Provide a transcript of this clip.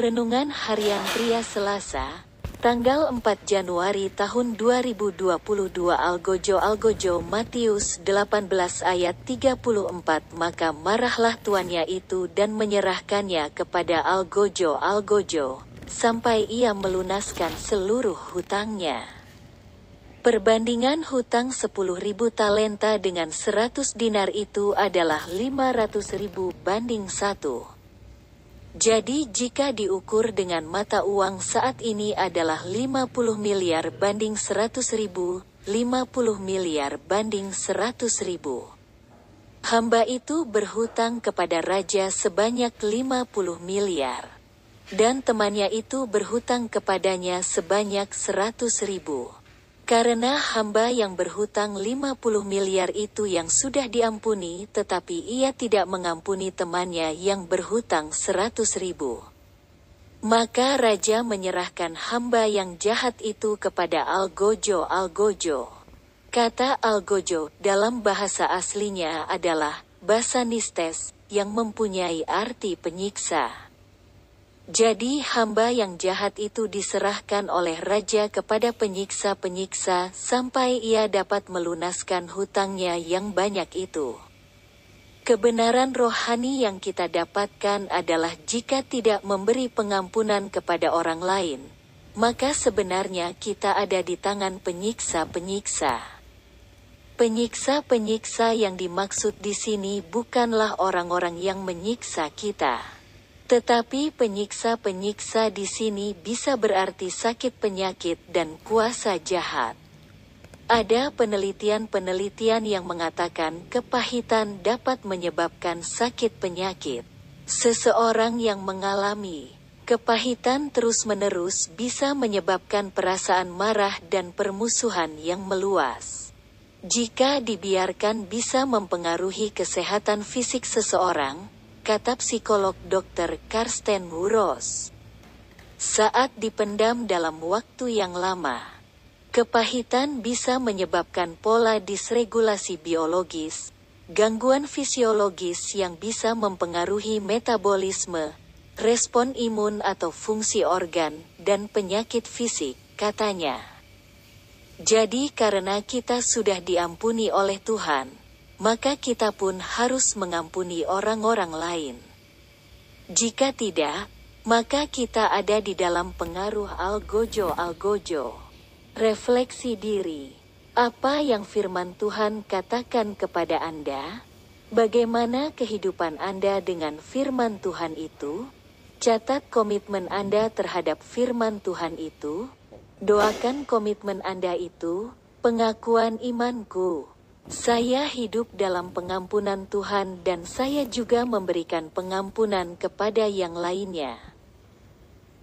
Renungan Harian Pria Selasa, tanggal 4 Januari tahun 2022 Algojo Algojo Matius 18 ayat 34 Maka marahlah tuannya itu dan menyerahkannya kepada Algojo Algojo, sampai ia melunaskan seluruh hutangnya. Perbandingan hutang 10.000 talenta dengan 100 dinar itu adalah 500.000 banding 1. Jadi jika diukur dengan mata uang saat ini adalah 50 miliar banding 100 ribu, 50 miliar banding 100 ribu. Hamba itu berhutang kepada raja sebanyak 50 miliar. Dan temannya itu berhutang kepadanya sebanyak 100 ribu. Karena hamba yang berhutang 50 miliar itu yang sudah diampuni tetapi ia tidak mengampuni temannya yang berhutang 100 ribu. Maka raja menyerahkan hamba yang jahat itu kepada Algojo Algojo. Kata Algojo dalam bahasa aslinya adalah Basanistes yang mempunyai arti penyiksa. Jadi hamba yang jahat itu diserahkan oleh raja kepada penyiksa-penyiksa sampai ia dapat melunaskan hutangnya yang banyak itu. Kebenaran rohani yang kita dapatkan adalah jika tidak memberi pengampunan kepada orang lain, maka sebenarnya kita ada di tangan penyiksa-penyiksa. Penyiksa-penyiksa yang dimaksud di sini bukanlah orang-orang yang menyiksa kita tetapi penyiksa-penyiksa di sini bisa berarti sakit penyakit dan kuasa jahat. Ada penelitian-penelitian yang mengatakan kepahitan dapat menyebabkan sakit penyakit. Seseorang yang mengalami kepahitan terus-menerus bisa menyebabkan perasaan marah dan permusuhan yang meluas. Jika dibiarkan bisa mempengaruhi kesehatan fisik seseorang, kata psikolog Dr. Karsten Wuros. Saat dipendam dalam waktu yang lama, kepahitan bisa menyebabkan pola disregulasi biologis, gangguan fisiologis yang bisa mempengaruhi metabolisme, respon imun atau fungsi organ, dan penyakit fisik, katanya. Jadi karena kita sudah diampuni oleh Tuhan, maka kita pun harus mengampuni orang-orang lain. Jika tidak, maka kita ada di dalam pengaruh algojo-algojo. Refleksi diri. Apa yang firman Tuhan katakan kepada Anda? Bagaimana kehidupan Anda dengan firman Tuhan itu? Catat komitmen Anda terhadap firman Tuhan itu. Doakan komitmen Anda itu, pengakuan imanku. Saya hidup dalam pengampunan Tuhan dan saya juga memberikan pengampunan kepada yang lainnya.